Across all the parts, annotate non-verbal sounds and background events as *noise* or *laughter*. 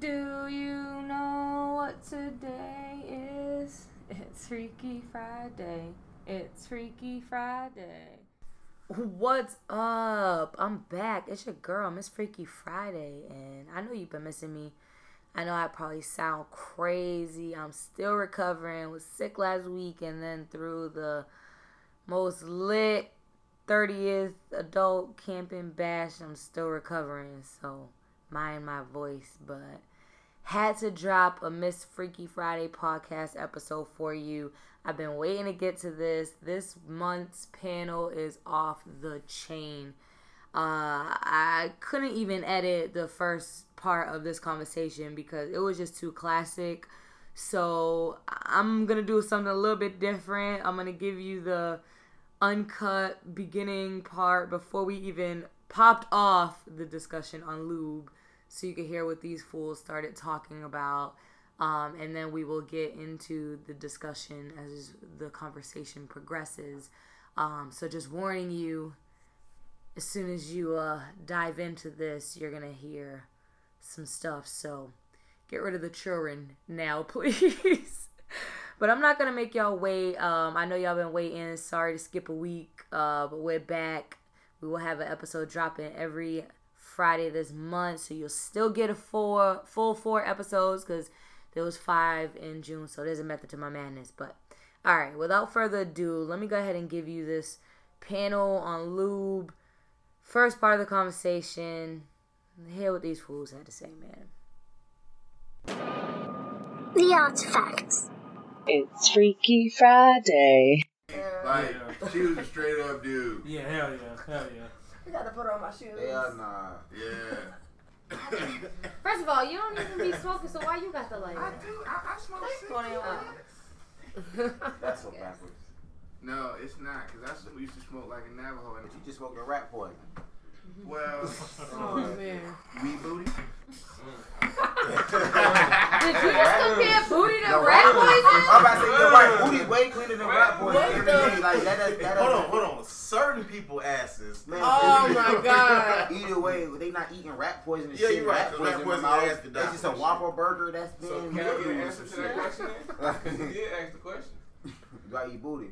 Do you know what today is? It's Freaky Friday. It's Freaky Friday. What's up? I'm back. It's your girl, Miss Freaky Friday, and I know you've been missing me. I know I probably sound crazy. I'm still recovering. Was sick last week, and then through the most lit 30th adult camping bash, I'm still recovering. So mind my voice, but had to drop a Miss Freaky Friday podcast episode for you. I've been waiting to get to this. This month's panel is off the chain. Uh, I couldn't even edit the first part of this conversation because it was just too classic. So I'm gonna do something a little bit different. I'm gonna give you the uncut beginning part before we even popped off the discussion on lube so you can hear what these fools started talking about. Um, and then we will get into the discussion as the conversation progresses. Um, so just warning you, as soon as you uh, dive into this, you're gonna hear some stuff. So get rid of the children now, *laughs* please. but I'm not gonna make y'all wait. Um, I know y'all been waiting. Sorry to skip a week, uh, but we're back. We will have an episode dropping every Friday this month, so you'll still get a four full four episodes because there was five in June, so there's a method to my madness. But all right, without further ado, let me go ahead and give you this panel on lube. First part of the conversation. Hear what these fools had to say, man. The artifacts. It's Freaky Friday. Like, she was a straight up dude. Yeah, hell yeah, hell yeah. I gotta put on my shoes. Yeah, nah. *laughs* Yeah. First of all, you don't even be smoking, so why you got the lighter? I do. I, I smoke Twenty cigarettes. one. *laughs* That's so backwards. No, it's not, because I s- used to smoke like a Navajo. And But you just smoking rat poison. well, *laughs* Oh man. weed booty. Did you just compare booty to No, rat I'm about to say you're right. Booty's way cleaner than rat poison. What Every the- day, like that. That, that Hold on, hold on. Certain people asses. Man, Oh my god. Either way, they not eating rat poison and Yeah, shit. you're right, Rat 'cause poison, rat in poison my mouth. ass could die That's just a Whopper burger that's been So can I get an answer to that shit. question then? *laughs* Because you did ask the question. Do I eat booty?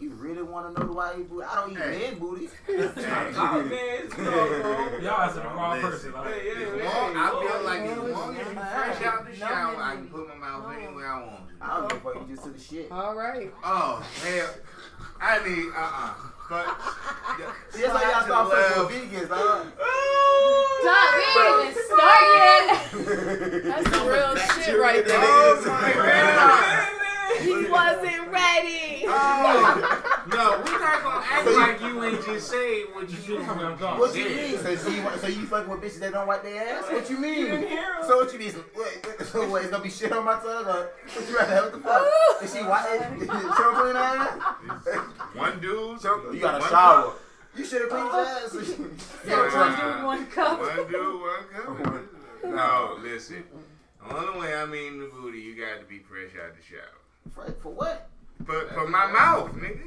You really want to know do I eat booty? I don't eat Hey. men booty. Oh, man, it's *laughs* good, bro. Y'all asking the wrong Listen. person. Hey, Like, yeah, As yeah, long- I feel like as long as you No, fresh out the no, shower, no, I can put my mouth anywhere I want to. I don't give a fuck. You just took a shit. All right. Oh, hell. I need, uh-uh. But, *laughs* See, that's why y'all start fucking with vegans, dog. Ah! Dog, we ain't even started. *laughs* That's the real shit right there. Oh, my God. He wasn't ready. Oh. No, we're not gonna act So you- like you ain't just say what you you should come doing. and. What you mean? So, so you so you fucking with bitches that don't wipe their ass? What you mean? So what you mean? So, wait, wait, *laughs* so what? It's gonna be shit on my tongue? Or what you rather? What the fuck? Is she white? *laughs* Is she clean ass? One dude, So, you got a shower. cup. You should have cleaned your ass. *laughs* So one dude, one cup. One dude, one cup. No, listen. The only way I mean the booty, you got to be fresh out the shower. For, for what? For, for my mouth, nigga.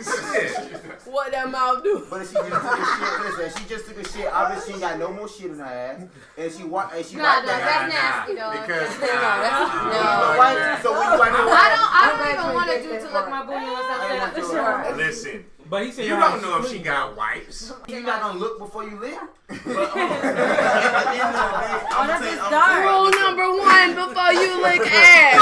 Shit. *laughs* What that mouth do? But if she just took a shit, listen, she just took a shit. Obviously, she ain't got no more shit in her ass, and she wa- and she Nah, wiped nah, that that's ass. nasty, though. Because No, that's You no. know why? So when you wipe your I ass, don't. I don't even want to do to look my booty unless I'm set up the shower. Listen, but he said you don't know if she got wipes. you not gonna look before you lick. Oh, *laughs* oh that's dark. Rule number one before you lick *laughs* ass.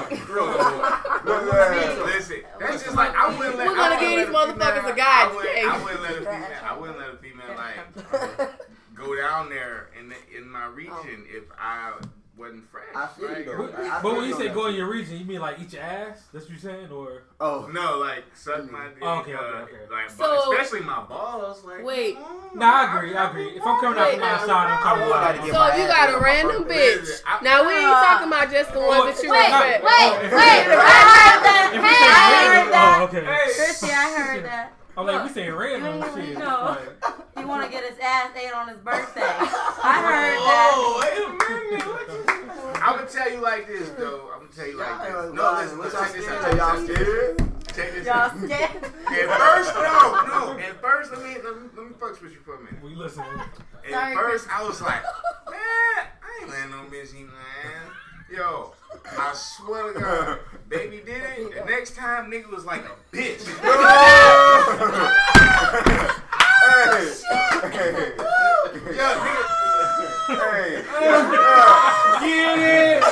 Look before you lick. *laughs* Listen, that's just like I wouldn't let. We're gonna give these motherfuckers a guide I wouldn't- today. I wouldn't let a female. I wouldn't let a female like *laughs* go down there in the, in my region if I wasn't fresh. I feel you right? though. I- I But feel when you on say that go in shit. your region, you mean like eat your ass? That's what you're saying, or Oh, No, like suck my dick. Oh, okay, uh, okay, okay. Like, So- especially my balls. Like, Wait. come on, Nah, I agree, I agree. If I'm coming out from Wait, outside, I'm coming I would like to out. So if you got a random birthday. bitch. Now we ain't talking about just the ones that you Wait, respect. wait, Oh, if wait. we- I heard that. If Hey, I random, heard that. oh, okay. Chrissy, I heard *laughs* that. I'm like, we saying random You shit. even know. Like, He want to get his ass ate on his birthday. *laughs* I heard that. Oh, wait a minute. What you I'm gonna tell you like this, though. I'm gonna tell you like Y'all this. No, lying. listen, What listen, check this scared? out. Y'all this scared? Check this Y'all out. scared? At first, no, no. At first, let me let me, let me fuck with you for a minute. we listening. At Sorry, first, I was like, man, I ain't land no Missy, man. Yo, I swear to God, baby did it. The next time, nigga was like a bitch. *laughs* hey, Yo, nigga, hey, *laughs* get it,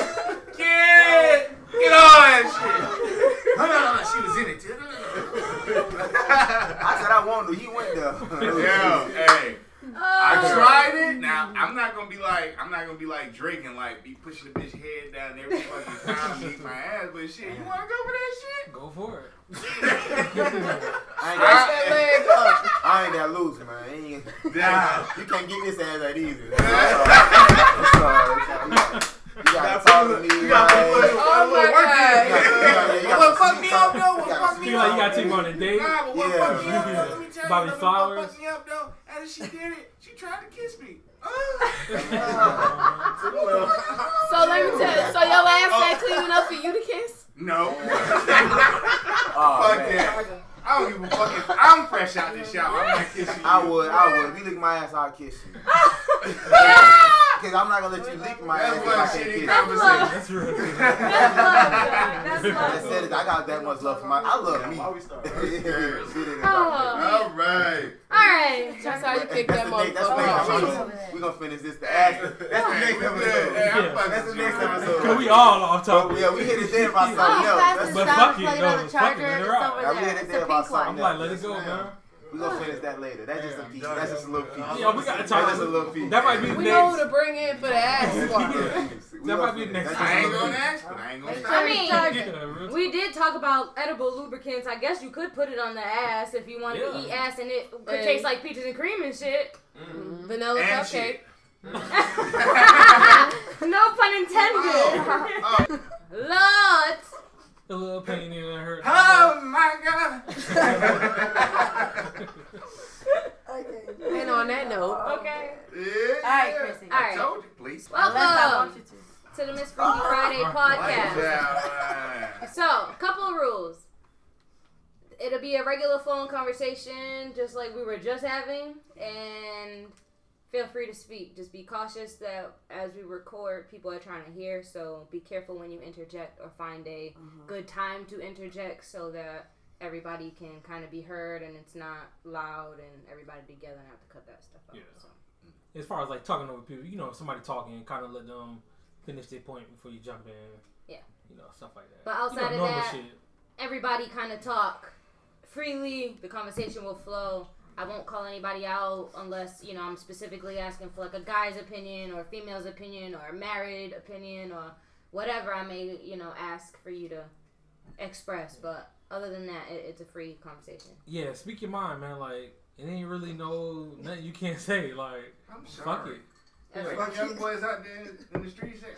get it, get all that shit. No, no, no, she was in it. too. I said I wanted to. He went there. *laughs* Yo, hey. I oh. tried it. Now I'm not gonna be like I'm not gonna be like Drake and like be pushing the bitch head down every fucking time and eat my ass. But shit, you wanna go for that shit? Go for it. *laughs* I ain't Stretch got, that leg up. I ain't that loose, man. I ain't- Nah. You can't get this ass that easy. I'm sorry. I'm sorry. You gotta talk to me. You gotta put- right? Oh my god. What fuck me up though? What fuck me Feel like up? you gotta take me on a date. Nah, but what Yeah. fucked me up though? Let me tell you. Bobby what Flowers. fucked me up though? After she did it, she tried to kiss me. *laughs* Ah. *laughs* So let me tell you. So your ass oh. that clean enough for you to kiss? No. *laughs* Oh, Fuck man. that. I don't give a fuck if I'm fresh out this shower. I'm not kissing you. I would, I would. If you lick my ass, I'll kiss you. *laughs* Cause I'm not gonna let you lick my ass That's if I shitty kiss conversation. That's real. That's love, John. That's I said it. I got that much love for my. I love me. Why we start? *laughs* Shit ain't Oh. about that. All right. Alright. That's how you kick That's that the. That's the motherfucker next. off. episode. Oh, we gonna finish this. The ass. That's the next episode. hey, I'm Yeah. fucking That's the next episode. Cause we all off Oh, topic. yeah, we hit it there about *laughs* Oh, something else. fast That's, and But stop, fuck it, plug no, fuck charger. it, let it It's rock. over we there. hit it there a about pink something I'm like, let it go, man. We gonna finish that later. That's just a piece. That's just a little piece. Yeah, we gotta That's talk. just a little piece. That might be the We know who to bring in for the ass *laughs* squad. That might be next I ain't gonna ask, but I ain't gonna I mean, we did talk about edible lubricants. I guess you could put it on the ass if you wanted Yeah. to eat ass and it could taste like peaches and cream and shit. Mm-hmm. Vanilla And cupcake. shit. *laughs* no pun intended. Oh. Oh. Lord. A little pain in the hurt. Oh my god. *laughs* And on that note, Okay. Yeah. Alright, Chrissy. All right. I told you, please. Unless I want Welcome you to. to the Miss Freaky Friday podcast. Yeah. So, couple of rules. It'll be a regular phone conversation, just like we were just having, and feel free to speak. Just be cautious that as we record, people are trying to hear, so be careful when you interject or find a mm-hmm. good time to interject so that everybody can kind of be heard and it's not loud and everybody together and have to cut that stuff out. Yeah. So. As far as like talking over people, you know, somebody talking, kind of let them finish their point before you jump in. Yeah. You know, stuff like that. But outside you know, of that- shit. everybody kind of talk freely. The conversation will flow. I won't call anybody out unless you know I'm specifically asking for like a guy's opinion or a female's opinion or a married opinion or whatever I may you know ask for you to express. But other than that, it, it's a free conversation. Yeah, speak your mind, man. Like, it ain't really no nothing you can't *laughs* say. Like, I'm fuck sorry. it. That's Fuck young boys out there in the streets. here.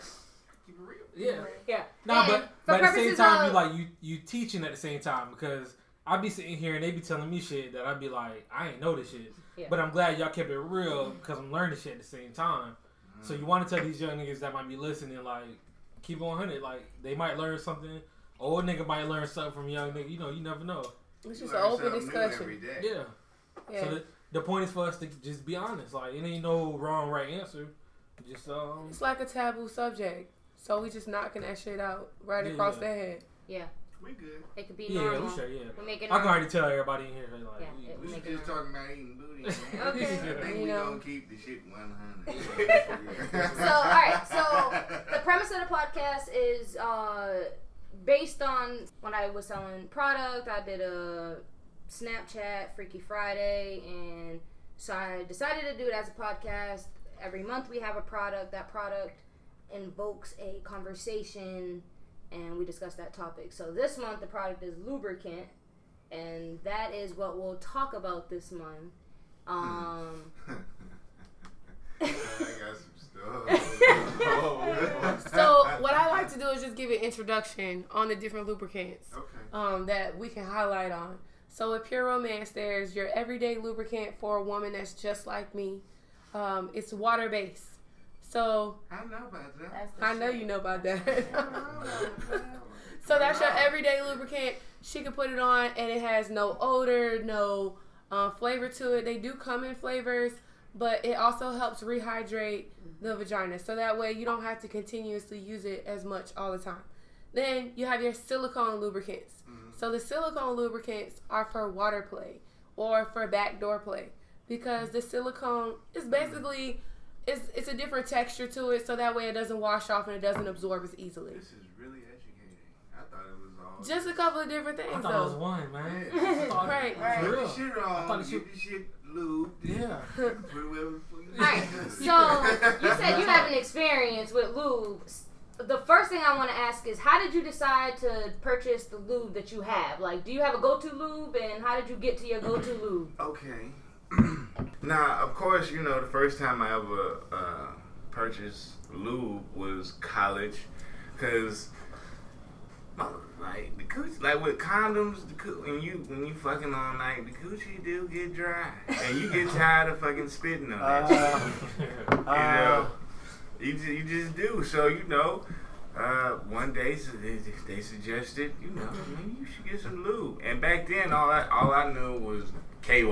Keep it real. Yeah. Yeah. Nah, but but at the same time, of- you like you you teaching at the same time because I be sitting here and they be telling me shit that I be like, I ain't know this shit. Yeah. But I'm glad y'all kept it real because I'm learning shit at the same time. So you want to tell these young niggas that might be listening, like, keep it 100. Like, they might learn something. Old nigga might learn something from young nigga. You know, you never know. it's just an open something new every discussion. day. Yeah. Yeah. So the, the point is for us to just be honest. Like, it ain't no wrong, right answer. Just, um, It's like a taboo subject. So we just knocking that shit out right Yeah, across yeah. their head. Yeah. We good. It could be yeah, normal. we sure, yeah. We're making I can already tell everybody in here, like, Yeah, we- it- We Make just normal. talking about eating booty. man. *laughs* *laughs* Okay. I think You we know. gonna keep the shit 100. *laughs* So, all right. So, the premise of the podcast is uh, based on when I was selling product. I did a Snapchat Freaky Friday, and so I decided to do it as a podcast. Every month we have a product. That product invokes a conversation, and we discussed that topic. So this month the product is lubricant, and that is what we'll talk about this month. Um. I got some stuff. So what I like to do is just give an introduction on the different lubricants Okay. um, that we can highlight on. So with Pure Romance, there's your everyday lubricant for a woman that's just like me. Um, it's water based. So I know about that. I know shit. you know about that. *laughs* so that's your everyday lubricant. She can put it on and it has no odor, no uh, flavor to it. They do come in flavors, but it also helps rehydrate the mm-hmm. vagina. So that way you don't have to continuously use it as much all the time. Then you have your silicone lubricants. Mm-hmm. So the silicone lubricants are for water play or for backdoor play because the silicone is mm-hmm. basically it's, it's a different texture to it so that way it doesn't wash off and it doesn't absorb as easily. This is really educating. I thought it was all. Just a couple of different things I thought it was one, man. Yeah. Thought- Right, right. Put real. the shit I thought it *laughs* Get the shit lube. Yeah. Put it wherever the fuck you Alright, so *laughs* you said you have an experience with lube. The first thing I want to ask is, how did you decide to purchase the lube that you have? Like, do you have a go-to lube, and how did you get to your go-to lube? Okay. *clears throat* now, of course, you know the first time I ever uh, purchased lube was college, cause like the coochie, like with condoms, the coo- when you when you fucking all night, the coochie do get dry, and you get tired of fucking spitting on that. Uh, *laughs* you know, uh, you just, you just do. So you know, uh, one day so they, they suggested, you know, maybe you should get some lube. And back then, all I all I knew was KY. *laughs*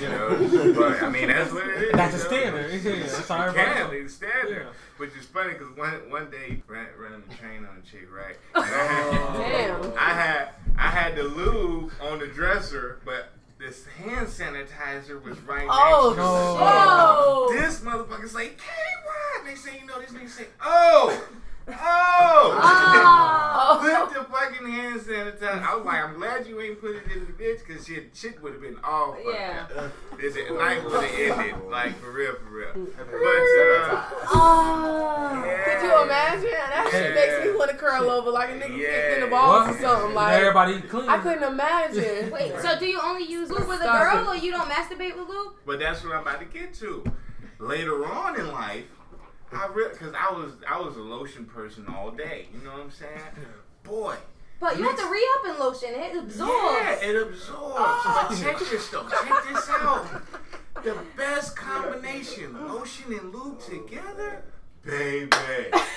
You know, but I mean that's what it is. That's a you standard. Yeah, that's how everybody Can, know. it's standard. Yeah. Which is funny because one one day ran, running the train on a chick, right? *laughs* And I had, oh, *laughs* Damn. I had I had the lube on the dresser, but this hand sanitizer was right Oh, next to it. Oh, This motherfucker's like, KY. Next thing you know, this nigga say, oh, oh. *laughs* Oh. *laughs* Put the fucking hand sanitizer. I was like, I'm glad you ain't put it in the bitch because shit, shit would have been all fucked Yeah. up. The the night would have ended, like, for real, for real. But, uh, oh. yeah. Could you imagine? That shit makes me want to curl over like a nigga kicked in the balls or something. Like everybody clean. I couldn't imagine. *laughs* Wait, so do you only use lube with a girl, or you don't masturbate with lube? But that's what I'm about to get to. Later on in life, I really, cause I was I was a lotion person all day. You know what I'm saying? Boy, But you have to re-up in lotion. It absorbs. Yeah, it absorbs. But check this though. Check this out. The best combination, lotion and lube together, baby.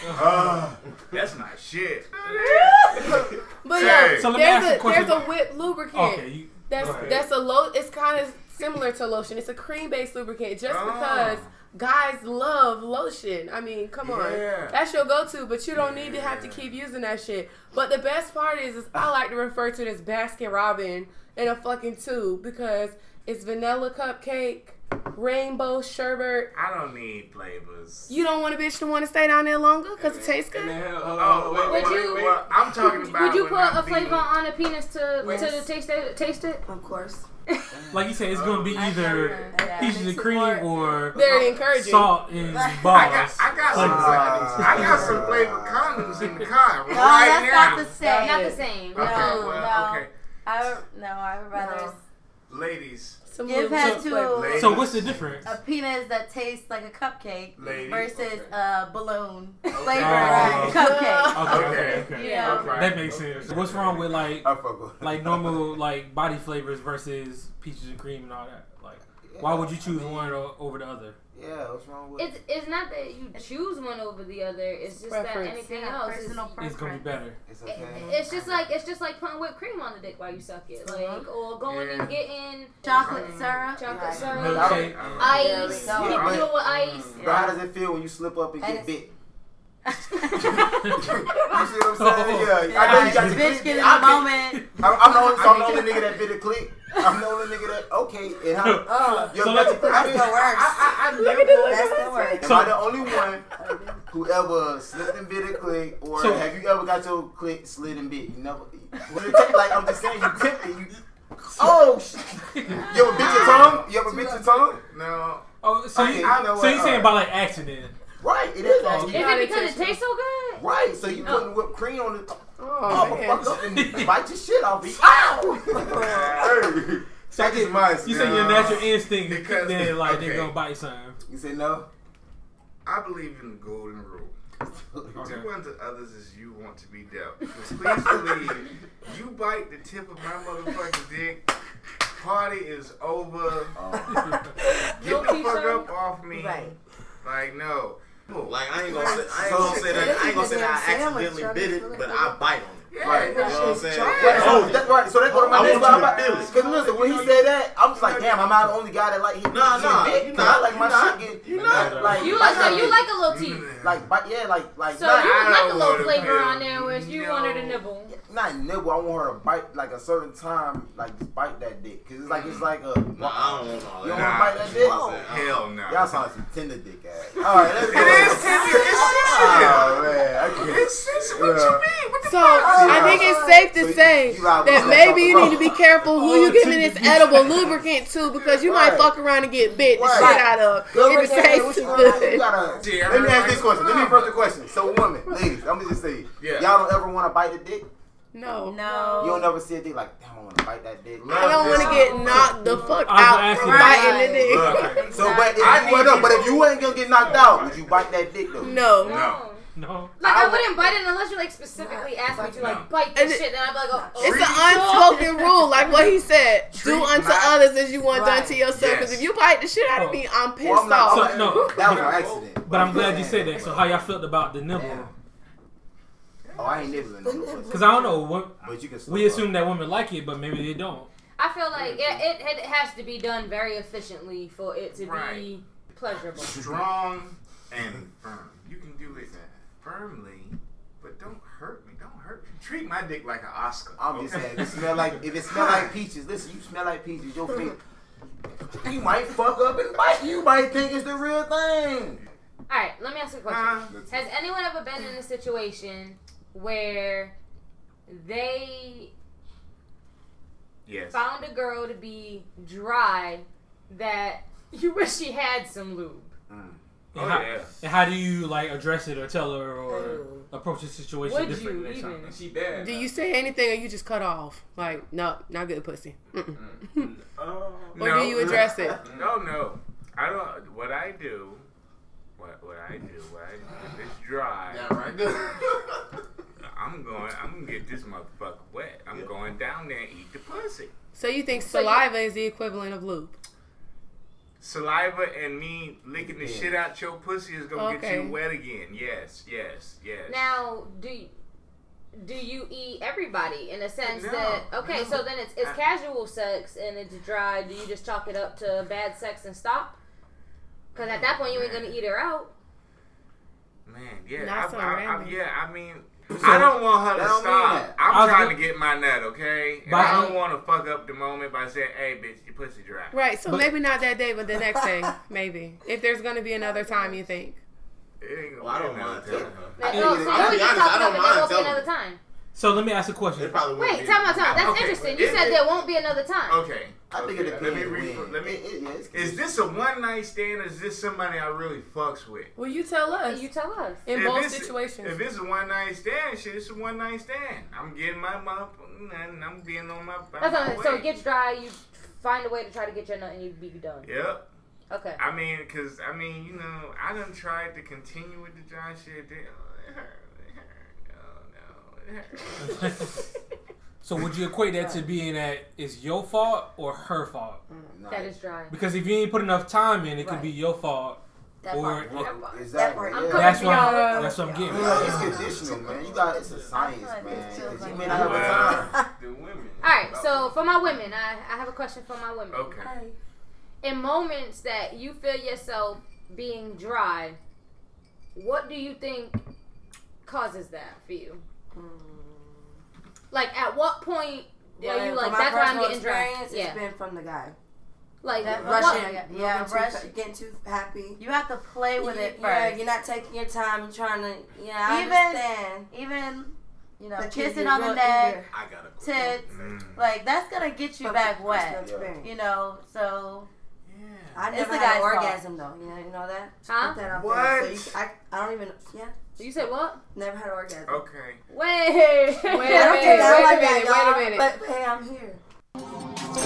Ah, that's not shit. But Hey. yeah, So let me ask you a there's a, question. there's a whipped lubricant. Okay, you, That's go that's a low. It's kind of similar to lotion. It's a cream based lubricant. Just Oh. because guys love lotion. I mean, come on, Yeah. that's your go to. But you don't need to have to keep using that shit. But the best part is, is I like to refer to this Baskin Robin in a fucking tube because it's vanilla cupcake, rainbow sherbet. I don't need flavors. You don't want a bitch to want to stay down there longer because it tastes good. Oh, wait, Would wait, you- wait, well, I'm talking about. Would you put I'm a flavor being- on a penis to Yes. to taste it? Taste it? Of course. *laughs* like you said, it's gonna be either never- yeah. peaches and cream or Very encouraging. salt and balls. *laughs* I got, I got some, Uh, I got some *laughs* flavored condoms in the car No, right that's now. not the same. Not the same. Okay, No, well, no. okay, I no, I would rather No. ladies, Some give little head cheap to flavor. Uh, so what's the difference? a penis that tastes like a cupcake Ladies. versus a balloon flavored oh, Right. cupcake. Okay, Okay. *laughs* okay, okay. Yeah. Okay. That makes sense. What's wrong with like I fuck with. like normal like body flavors versus peaches and cream and all that? Like, why would you choose one o- over the other? Yeah, what's wrong with? It's it's not that you choose one over the other. It's just that anything Yeah, else is. personal It's gonna be better. It's it- It's just like it's just like putting whipped cream on the dick while you suck it, uh-huh. like or going Yeah. and getting Chocolate syrup. chocolate syrup, Milkshake. ice. There we go. People do it with mm. ice. But how does it feel when you slip up and And get bit? *laughs* you see what I'm saying? Oh. Yeah, I know you got the bitch get in the moment. I'm, I'm the only, so *laughs* I'm the only nigga that bit a click. I'm the only nigga that okay. And how? *laughs* Oh, Yo, So got let's- your click that's bit? the worst. I, I, I Look never- at this. That's the worst. Am I the only one who ever slipped and bit a click, or So- have you ever got your click slid and bit? You never. When like I'm just saying, you tip it. You. Oh, shit. *laughs* you ever bit your tongue? You ever bit your tongue? no. Oh, so Okay, you, I know so what- you saying by like accident? Right, it is. Oh, actually. Is it because it tastes so good? Right, so you oh. putting whipped cream on the. Oh, Oh, man. fuck up and *laughs* bite your shit off. me. Ow! *laughs* hey, that's just my You say your natural instinct Because- then like okay. they gonna bite something. You say no? I believe in the golden rule. *laughs* Okay. Do unto others as you want to be dealt. Because please believe, you bite the tip of my motherfucking dick, party is over. *laughs* Get No the fuck up off me. Right. Like, no. Like I ain't gonna say, I ain't gonna *laughs* say that I ain't gonna say that I accidentally bit it, but I bite on it. Right. You know what I'm saying? Right, so, oh, that, right, so that go to my I next want you one. to. Because listen, when he said that, I was like, damn, I'm not the only guy that like hit Nah, hit nah, dick. you 'Cause not, I like my you not, shit get, you not. like, You like so you like a little teeth. Mm-hmm. like, but yeah, like, like, So you I like a little flavor on there where you no. wanted to nibble. not nibble. I want her to bite like a certain time, like just bite that dick. Cause it's like it's mm. like a. Nah, I don't want all You don't wanna bite that dick? Nah. Oh. Hell no. Y'all sound like some tender dick ass. *laughs* All right, let's go. It is tender. It's sensitive. *laughs* Oh man, I can't. It's sensitive. What you mean? What the So I think it's safe to So say you ride that that maybe you need to be careful who you giving this *laughs* edible lubricant to because you might fuck around and get bit the shit out of Go if it tastes what you gonna do? You good. gotta. Yeah, Let me ask this question. Let me first the question. So, woman, ladies, I'm gonna just say, Yeah. y'all don't ever want to bite the dick. No. No. You don't ever see a dick like, damn, I want to bite that dick. I don't want to get knocked the fuck I was out gonna from biting the dick. Look, So, but if I you need would, you- but if you ain't gonna get knocked out, would you bite that dick though? No. No. No. Like I I, would- wouldn't bite it unless you like specifically asked me to like bite And this shit. Then I'd be like, oh, It's an unspoken *laughs* rule, like what he said. Do unto my- others as you want done to yourself. Because Yes. if you bite the shit out of me, I'm pissed Well, I'm not, off. So, no. *laughs* that was an accident. But I'm glad you said that. So how y'all felt about the nipple? Damn. Oh, I ain't nibbling no more. Because I don't know. What, But you can. we assume that women like it, but maybe they don't. I feel like it, it, it has to be done very efficiently for it to be pleasurable. strong and firm. You can do it firmly, but don't hurt me. Don't hurt me. Treat my dick like an Oscar. I'm just saying, it smell like if it smell like peaches. Listen, you smell like peaches. Your feet. You might fuck up and bite. You might think it's the real thing. All right, let me ask you a question. Uh, Has anyone ever been in a situation where they yes. found a girl to be dry that you *laughs* wish she had some lube? And, Oh, how, yeah. and how do you like address it or tell her or approach the situation Would differently you next even? time? She bad. Do you say anything or you just cut off? Like, no, not good pussy. Mm-mm. Oh, *laughs* Or do you address it? *laughs* No, no. I don't. What I do, what what I do, what I do, if it's dry, Yeah, right. *laughs* I'm going. I'm gonna get this motherfucker wet. I'm going down there and eat the pussy. So you think So you- saliva is the equivalent of lube? Saliva and me licking the shit out your pussy is gonna get you wet again. Yes, yes, yes. Now, do you, do you eat everybody in a sense No, that okay? no. So then it's it's I- casual sex and it's dry. Do you just chalk it up to bad sex and stop? Because at that mm, point you ain't gonna eat her out. Man, yeah, Not I, so I, I, yeah. I mean, I don't want her That to don't mean stop. I I'm trying gonna- to get my nut, okay? And I I- don't want to fuck up the moment by saying, "Hey, bitch, your pussy dry." Right. So But- maybe not that day, but the next day, *laughs* maybe. If there's gonna be another time, you think? It ain't gonna Well, I don't another mind time. telling her. Like, Yeah, yeah, so I'll you be would just honest, talk I don't up and there mind won't be telling another her. time. So let me ask a question. It probably Wait, be time out, time. That's Okay, interesting. You it- said it- there won't be another time. Okay. I think okay. it Let me read. re- when. let me. It- it- yeah, Is this a one night stand or is this somebody I really fucks with? Well, you tell us. You tell us. in If both it's- situations. If it's a one night stand, shit, it's a one night stand. I'm getting my mouth and I'm being on my. That's my what, so it gets dry. You find a way to try to get your nut and you be done. Yep. Okay. I mean, cause I mean, you know, I done tried to continue with the dry shit. Then, it hurt. It hurt. Oh no, it hurt. So would you equate that to being that it's your fault or her fault? Mm, nah. That is dry. Because if you ain't put enough time in, it could Right. be your fault. That Or part. it- That part. Exactly. I'm yeah. That's for what. I'm, that's what I'm getting. Yeah, it's conditional, man. You got it's a science, like man. this feels 'Cause like you may not have a time. *laughs* The women. All right. So for my women, I, I have a question for my women. Okay. In moments that you feel yourself being dry, what do you think causes that for you? Like at what point are you like that's why I'm personal getting dry? experience, Yeah. It's been from the guy. Like That what- rushing, what- yeah, moving too rush, fa- getting too happy. You have to play with it Yeah, first. you're not taking your time. You're trying to, yeah, I Even- understand. Even you know, But kissing on the neck. I gotta go. tits, Mm. like that's gonna get you From back wet. You know, so I It's never the had an guy's fault. orgasm though. You know, you know that? Huh? Put that out What? there. So you, I, I don't even. Yeah, You said what? never had an orgasm. Okay. Wait. *laughs* Wait Wait a I don't minute, get down a like minute, that, wait a minute. But hey, I'm here.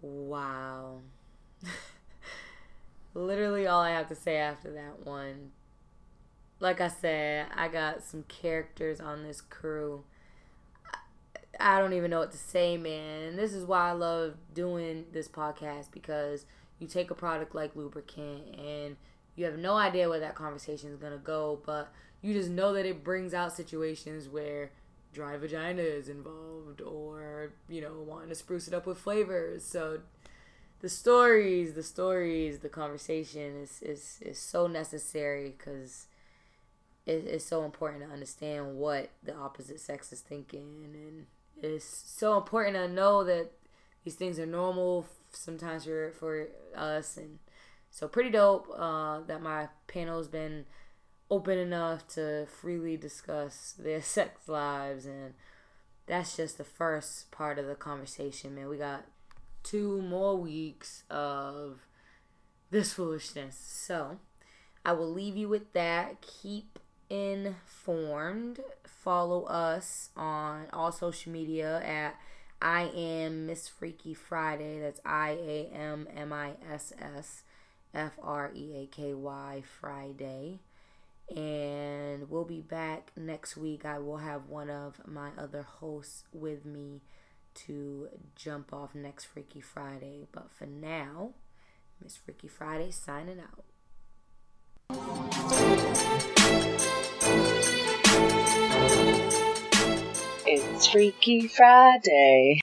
Wow. *laughs* Literally all I have to say after that one. Like I said, I got some characters on this crew. I- don't even know what to say, man. This is why I love doing this podcast because you take a product like lubricant and You have no idea where that conversation is gonna go, but you just know that it brings out situations where dry vagina is involved, or you know, wanting to spruce it up with flavors. So the stories, the stories, the conversation is is is so necessary because it, it's so important to understand what the opposite sex is thinking, and it's so important to know that these things are normal sometimes for for us, and so pretty dope uh, that my panel's been open enough to freely discuss their *laughs* sex lives, and that's just the first part of the conversation, man. We got two more weeks of this foolishness. So I will leave you with that. Keep informed. Follow us on all social media at I am Miss Freaky Friday. That's I A M M I S S F R E A K Y Friday. And we'll be back next week. I will have one of my other hosts with me to jump off next Freaky Friday. But for now, Miss Freaky Friday signing out. It's Freaky Friday.